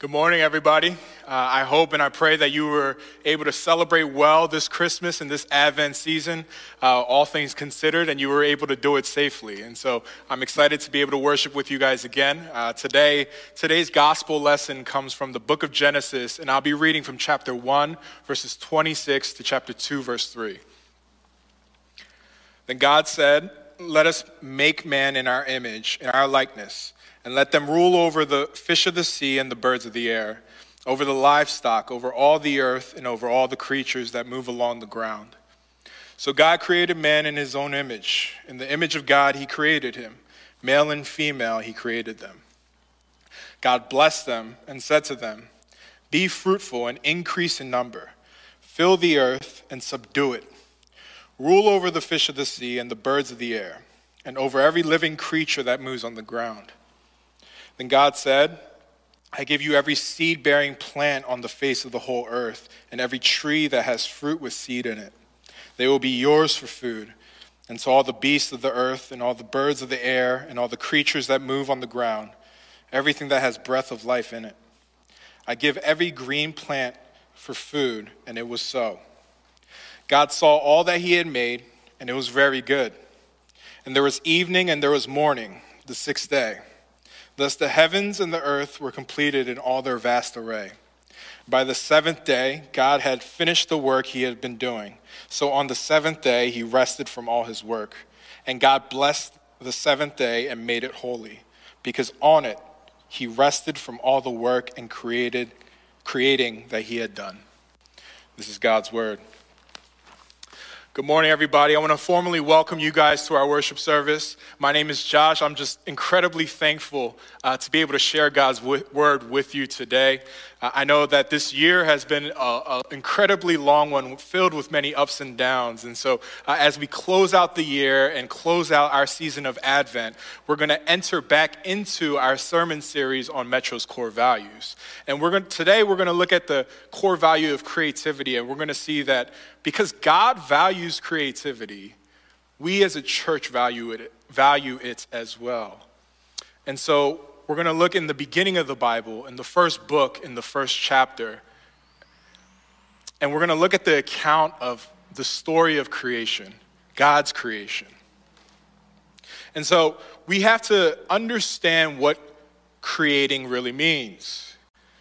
Good morning, everybody. Uh, I hope and I pray that you were able to celebrate well this Christmas and this Advent season, uh, all things considered, and you were able to do it safely. And so I'm excited to be able to worship with you guys again. Uh, today, today's gospel lesson comes from the book of Genesis, and I'll be reading from chapter 1, verses 26 to chapter 2, verse 3. Then God said, Let us make man in our image, in our likeness and let them rule over the fish of the sea and the birds of the air, over the livestock, over all the earth, and over all the creatures that move along the ground. So God created man in his own image. In the image of God, he created him. Male and female, he created them. God blessed them and said to them, Be fruitful and increase in number, fill the earth and subdue it. Rule over the fish of the sea and the birds of the air, and over every living creature that moves on the ground. Then God said, I give you every seed bearing plant on the face of the whole earth, and every tree that has fruit with seed in it. They will be yours for food. And so all the beasts of the earth, and all the birds of the air, and all the creatures that move on the ground, everything that has breath of life in it. I give every green plant for food, and it was so. God saw all that he had made, and it was very good. And there was evening and there was morning, the sixth day. Thus the heavens and the earth were completed in all their vast array. By the seventh day, God had finished the work he had been doing. So on the seventh day, he rested from all his work. And God blessed the seventh day and made it holy, because on it he rested from all the work and created creating that he had done. This is God's word. Good morning, everybody. I want to formally welcome you guys to our worship service. My name is Josh. I'm just incredibly thankful uh, to be able to share God's w- word with you today. Uh, I know that this year has been an incredibly long one, filled with many ups and downs. And so, uh, as we close out the year and close out our season of Advent, we're going to enter back into our sermon series on Metro's core values. And we're going today we're going to look at the core value of creativity, and we're going to see that because God values creativity, we as a church value it, value it as well. And so we're going to look in the beginning of the Bible, in the first book, in the first chapter. And we're going to look at the account of the story of creation, God's creation. And so we have to understand what creating really means.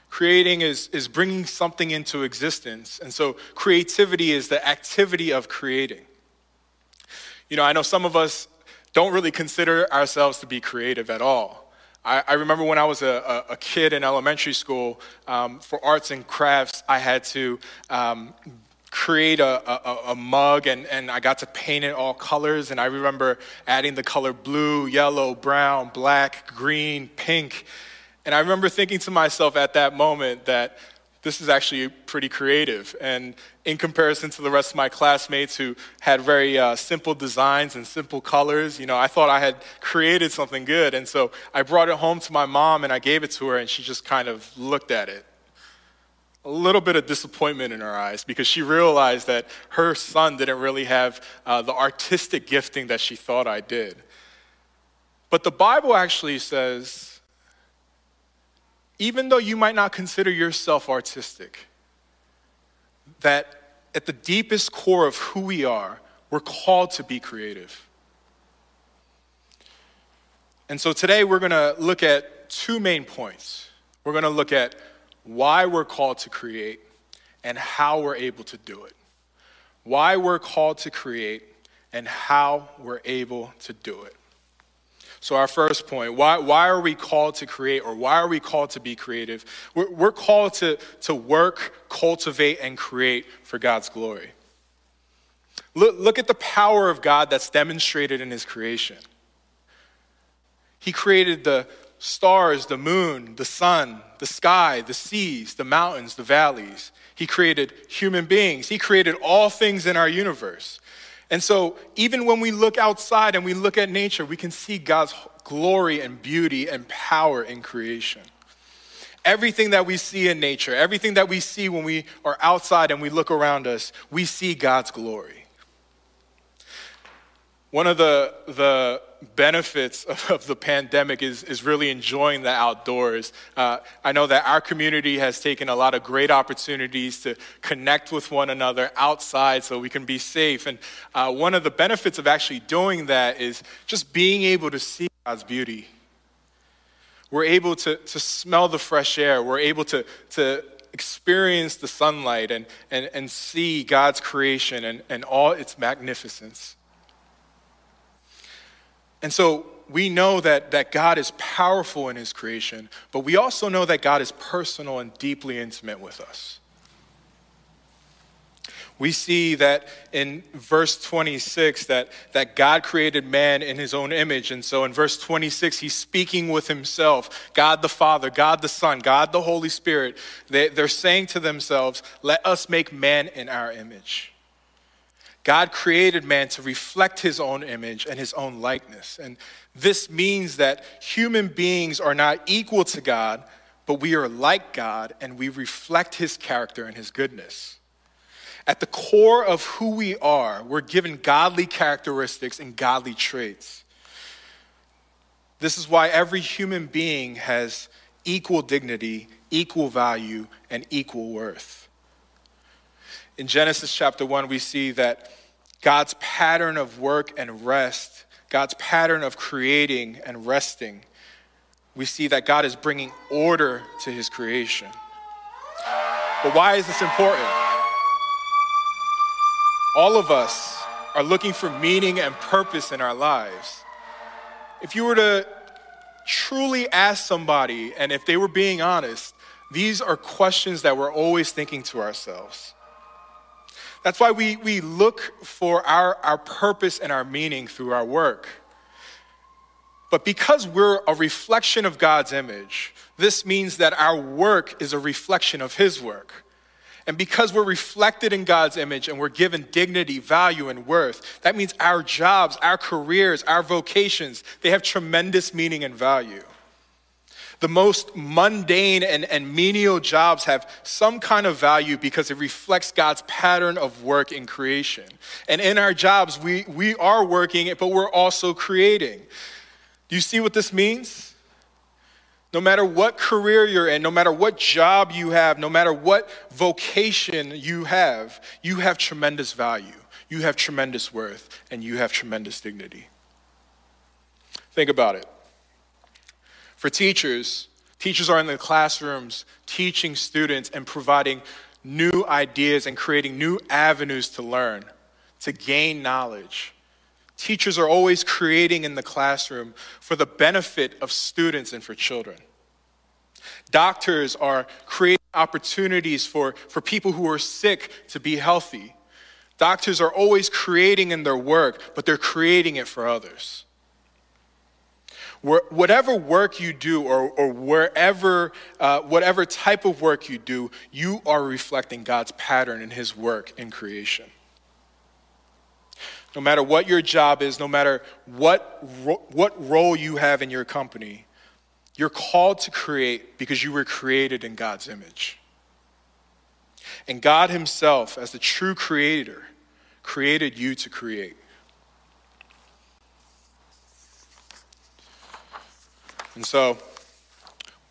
Creating is, is bringing something into existence. And so creativity is the activity of creating. You know, I know some of us don't really consider ourselves to be creative at all. I, I remember when I was a, a, kid in elementary school, um, for arts and crafts, I had to um, create a, a, a, mug and, and I got to paint it all colors. And I remember adding the color blue, yellow, brown, black, green, pink. And I remember thinking to myself at that moment that this is actually pretty creative. And in comparison to the rest of my classmates who had very uh, simple designs and simple colors, you know, I thought I had created something good. And so I brought it home to my mom and I gave it to her, and she just kind of looked at it. A little bit of disappointment in her eyes because she realized that her son didn't really have uh, the artistic gifting that she thought I did. But the Bible actually says even though you might not consider yourself artistic, that at the deepest core of who we are, we're called to be creative. And so today we're going to look at two main points. We're going to look at why we're called to create and how we're able to do it. Why we're called to create and how we're able to do it. So, our first point why, why are we called to create or why are we called to be creative? We're, we're called to, to work, cultivate, and create for God's glory. Look, look at the power of God that's demonstrated in His creation. He created the stars, the moon, the sun, the sky, the seas, the mountains, the valleys. He created human beings. He created all things in our universe. And so, even when we look outside and we look at nature, we can see God's glory and beauty and power in creation. Everything that we see in nature, everything that we see when we are outside and we look around us, we see God's glory. One of the, the benefits of, of the pandemic is, is really enjoying the outdoors. Uh, I know that our community has taken a lot of great opportunities to connect with one another outside so we can be safe. And uh, one of the benefits of actually doing that is just being able to see God's beauty. We're able to, to smell the fresh air. We're able to, to experience the sunlight and, and, and see God's creation and, and all its magnificence. And so we know that, that God is powerful in his creation, but we also know that God is personal and deeply intimate with us. We see that in verse 26 that, that God created man in his own image. And so in verse 26, he's speaking with himself God the Father, God the Son, God the Holy Spirit. They, they're saying to themselves, Let us make man in our image. God created man to reflect his own image and his own likeness. And this means that human beings are not equal to God, but we are like God and we reflect his character and his goodness. At the core of who we are, we're given godly characteristics and godly traits. This is why every human being has equal dignity, equal value, and equal worth. In Genesis chapter 1, we see that God's pattern of work and rest, God's pattern of creating and resting, we see that God is bringing order to his creation. But why is this important? All of us are looking for meaning and purpose in our lives. If you were to truly ask somebody, and if they were being honest, these are questions that we're always thinking to ourselves. That's why we, we look for our, our purpose and our meaning through our work. But because we're a reflection of God's image, this means that our work is a reflection of His work. And because we're reflected in God's image and we're given dignity, value, and worth, that means our jobs, our careers, our vocations, they have tremendous meaning and value. The most mundane and, and menial jobs have some kind of value because it reflects God's pattern of work in creation. And in our jobs, we, we are working, but we're also creating. Do you see what this means? No matter what career you're in, no matter what job you have, no matter what vocation you have, you have tremendous value, you have tremendous worth, and you have tremendous dignity. Think about it. For teachers, teachers are in the classrooms teaching students and providing new ideas and creating new avenues to learn, to gain knowledge. Teachers are always creating in the classroom for the benefit of students and for children. Doctors are creating opportunities for, for people who are sick to be healthy. Doctors are always creating in their work, but they're creating it for others whatever work you do or, or wherever, uh, whatever type of work you do, you are reflecting God's pattern in His work in creation. No matter what your job is, no matter what, ro- what role you have in your company, you're called to create because you were created in God's image. And God Himself, as the true creator, created you to create. And so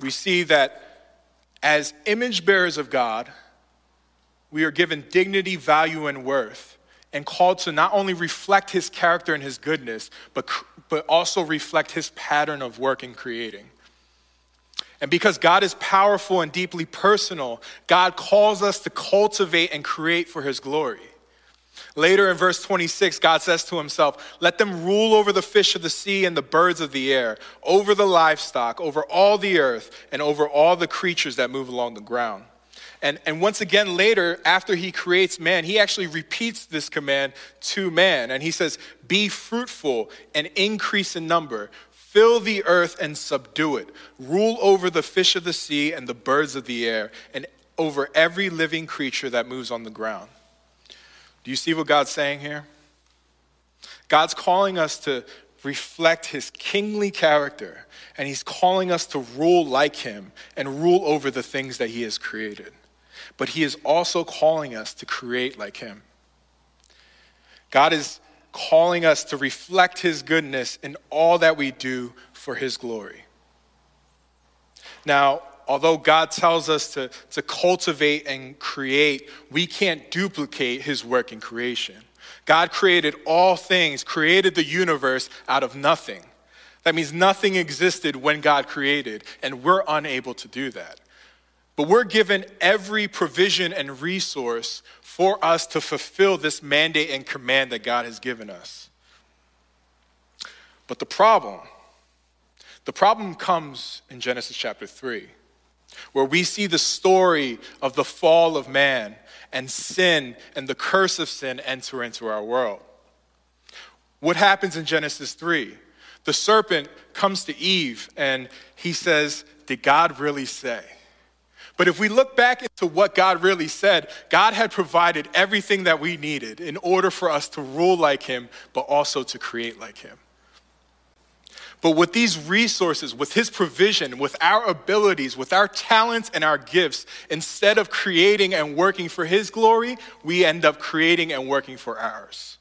we see that as image bearers of God, we are given dignity, value, and worth, and called to not only reflect his character and his goodness, but, but also reflect his pattern of work and creating. And because God is powerful and deeply personal, God calls us to cultivate and create for his glory. Later in verse 26, God says to himself, Let them rule over the fish of the sea and the birds of the air, over the livestock, over all the earth, and over all the creatures that move along the ground. And, and once again, later, after he creates man, he actually repeats this command to man. And he says, Be fruitful and increase in number. Fill the earth and subdue it. Rule over the fish of the sea and the birds of the air, and over every living creature that moves on the ground. Do you see what God's saying here? God's calling us to reflect his kingly character, and he's calling us to rule like him and rule over the things that he has created. But he is also calling us to create like him. God is calling us to reflect his goodness in all that we do for his glory. Now, although God tells us to, to cultivate and create, we can't duplicate his work in creation. God created all things, created the universe out of nothing. That means nothing existed when God created, and we're unable to do that. But we're given every provision and resource for us to fulfill this mandate and command that God has given us. But the problem, the problem comes in Genesis chapter 3, where we see the story of the fall of man and sin and the curse of sin enter into our world. What happens in Genesis 3? The serpent comes to Eve and he says, Did God really say? But if we look back into what God really said, God had provided everything that we needed in order for us to rule like Him, but also to create like Him. But with these resources, with His provision, with our abilities, with our talents and our gifts, instead of creating and working for His glory, we end up creating and working for ours.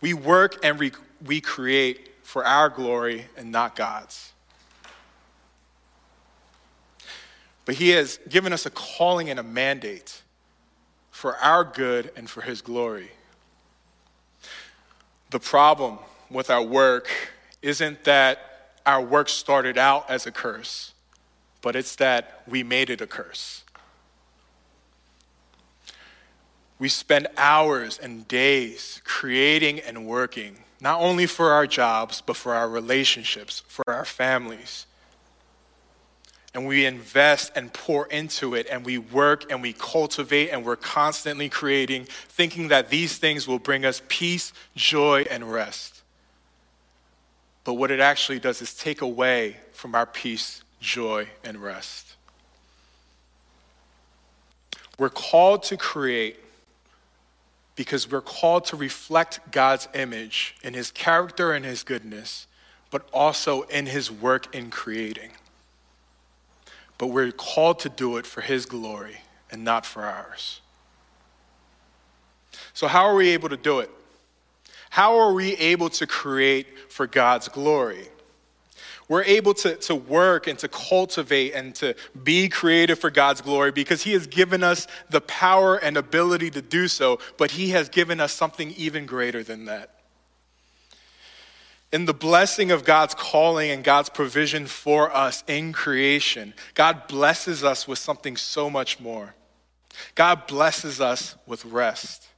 We work and we create for our glory and not God's. But He has given us a calling and a mandate for our good and for His glory. The problem with our work isn't that our work started out as a curse, but it's that we made it a curse. We spend hours and days creating and working, not only for our jobs, but for our relationships, for our families and we invest and pour into it and we work and we cultivate and we're constantly creating, thinking that these things will bring us peace, joy, and rest. But what it actually does is take away from our peace, joy, and rest. We're called to create because we're called to reflect God's image in his character and his goodness, but also in his work in creating but we're called to do it for His glory and not for ours. So, how are we able to do it? How are we able to create for God's glory? We're able to, to work and to cultivate and to be creative for God's glory because He has given us the power and ability to do so, but He has given us something even greater than that in the blessing of God's calling and God's provision for us in creation, God blesses us with something so much more. God blesses us with rest.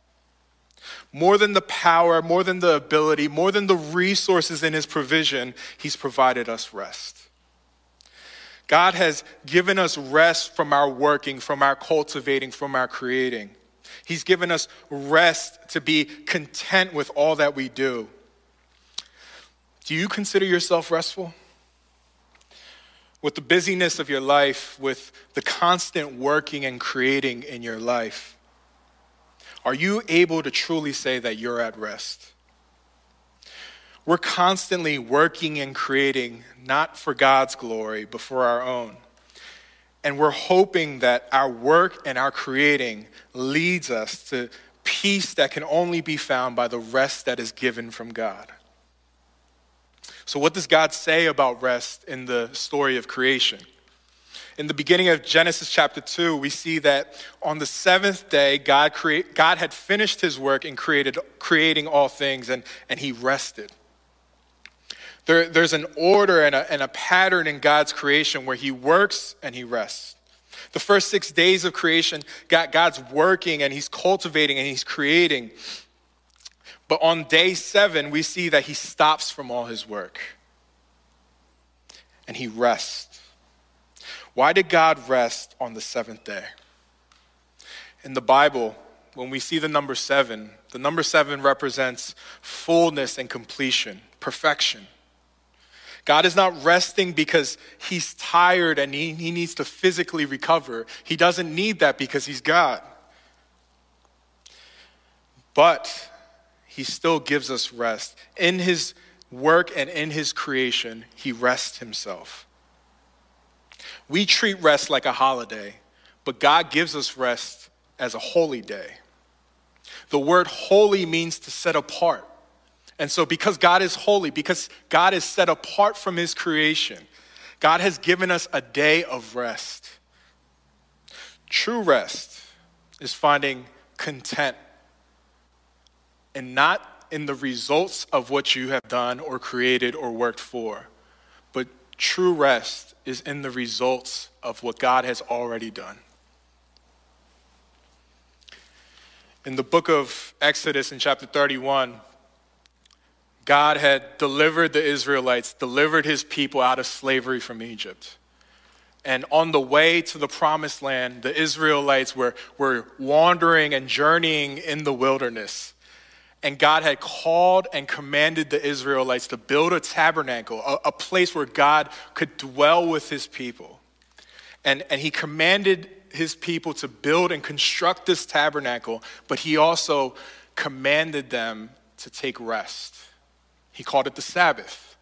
More than the power, more than the ability, more than the resources in His provision, He's provided us rest. God has given us rest from our working, from our cultivating, from our creating. He's given us rest to be content with all that we do. Do you consider yourself restful? With the busyness of your life, with the constant working and creating in your life, are you able to truly say that you're at rest? We're constantly working and creating, not for God's glory, but for our own. And we're hoping that our work and our creating leads us to peace that can only be found by the rest that is given from God. So, what does God say about rest in the story of creation? In the beginning of Genesis chapter 2, we see that on the seventh day, God, create, God had finished his work in created, creating all things, and, and he rested. There, there's an order and a, and a pattern in God's creation where he works and he rests. The first six days of creation, God, God's working and he's cultivating and he's creating. But on day seven, we see that he stops from all his work and he rests. Why did God rest on the seventh day? In the Bible, when we see the number seven, the number seven represents fullness and completion, perfection. God is not resting because he's tired and he, he needs to physically recover. He doesn't need that because he's God. But he still gives us rest. In his work and in his creation, he rests himself. We treat rest like a holiday, but God gives us rest as a holy day. The word holy means to set apart. And so, because God is holy, because God is set apart from his creation, God has given us a day of rest. True rest is finding content and not in the results of what you have done or created or worked for, true rest is in the results of what God has already done. In the book of Exodus, in chapter 31, God had delivered the Israelites, delivered his people out of slavery from Egypt. And on the way to the promised land, the Israelites were, were wandering and journeying in the wilderness. And God had called and commanded the Israelites to build a tabernacle, a, a place where God could dwell with his people. And, and he commanded his people to build and construct this tabernacle, but he also commanded them to take rest. He called it the Sabbath.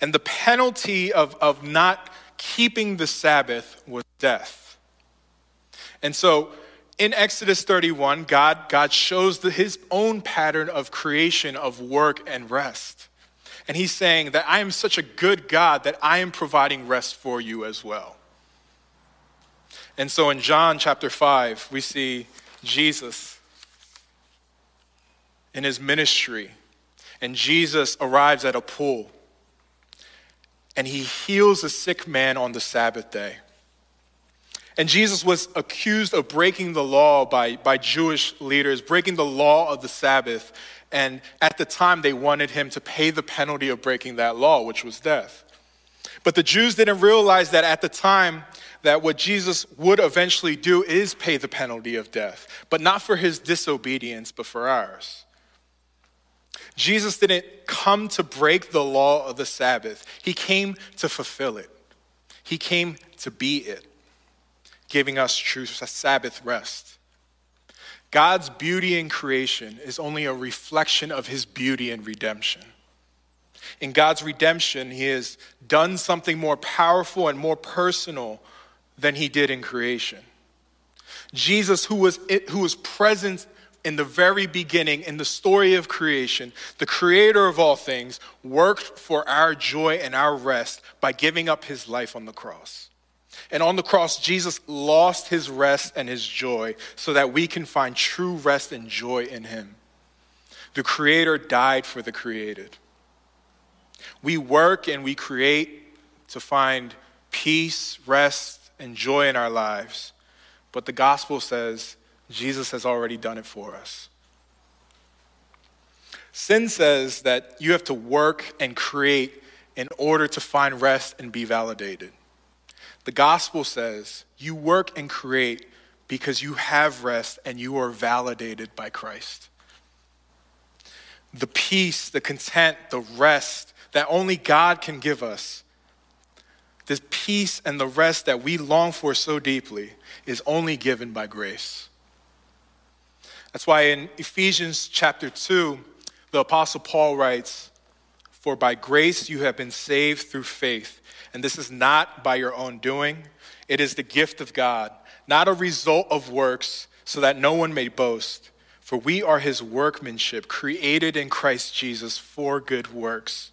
And the penalty of, of not keeping the Sabbath was death. And so in Exodus 31, God, God shows the, his own pattern of creation, of work and rest. And he's saying that I am such a good God that I am providing rest for you as well. And so in John chapter 5, we see Jesus in his ministry. And Jesus arrives at a pool and he heals a sick man on the Sabbath day. And Jesus was accused of breaking the law by, by Jewish leaders, breaking the law of the Sabbath. And at the time, they wanted him to pay the penalty of breaking that law, which was death. But the Jews didn't realize that at the time, that what Jesus would eventually do is pay the penalty of death, but not for his disobedience, but for ours. Jesus didn't come to break the law of the Sabbath, he came to fulfill it. He came to be it, giving us true Sabbath rest. God's beauty in creation is only a reflection of his beauty in redemption. In God's redemption, he has done something more powerful and more personal than he did in creation. Jesus, who was, who was present in the very beginning in the story of creation, the creator of all things, worked for our joy and our rest by giving up his life on the cross. And on the cross, Jesus lost his rest and his joy so that we can find true rest and joy in him. The creator died for the created. We work and we create to find peace, rest, and joy in our lives. But the gospel says Jesus has already done it for us. Sin says that you have to work and create in order to find rest and be validated. The gospel says you work and create because you have rest and you are validated by Christ. The peace, the content, the rest that only God can give us this peace and the rest that we long for so deeply is only given by grace. That's why in Ephesians chapter 2, the Apostle Paul writes, For by grace you have been saved through faith, and this is not by your own doing, it is the gift of God, not a result of works, so that no one may boast. For we are his workmanship, created in Christ Jesus for good works.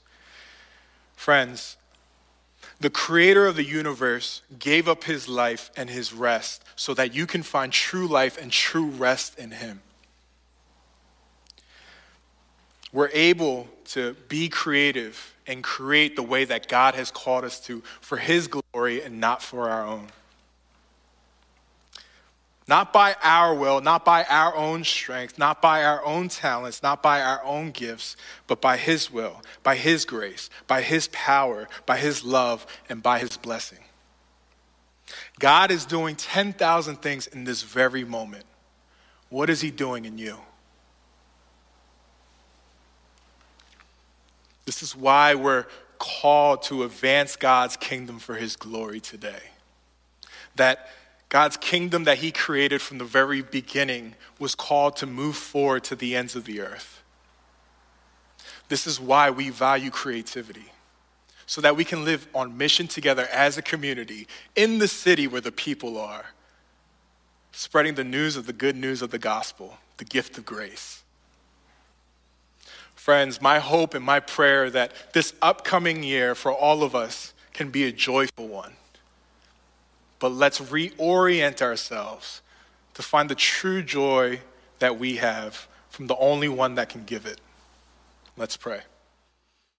Friends, the creator of the universe gave up his life and his rest so that you can find true life and true rest in him. We're able to be creative and create the way that God has called us to for his glory and not for our own. Not by our will, not by our own strength, not by our own talents, not by our own gifts, but by His will, by His grace, by His power, by His love, and by His blessing. God is doing 10,000 things in this very moment. What is He doing in you? This is why we're called to advance God's kingdom for His glory today. That God's kingdom that he created from the very beginning was called to move forward to the ends of the earth. This is why we value creativity, so that we can live on mission together as a community in the city where the people are, spreading the news of the good news of the gospel, the gift of grace. Friends, my hope and my prayer that this upcoming year for all of us can be a joyful one. But let's reorient ourselves to find the true joy that we have from the only one that can give it. Let's pray.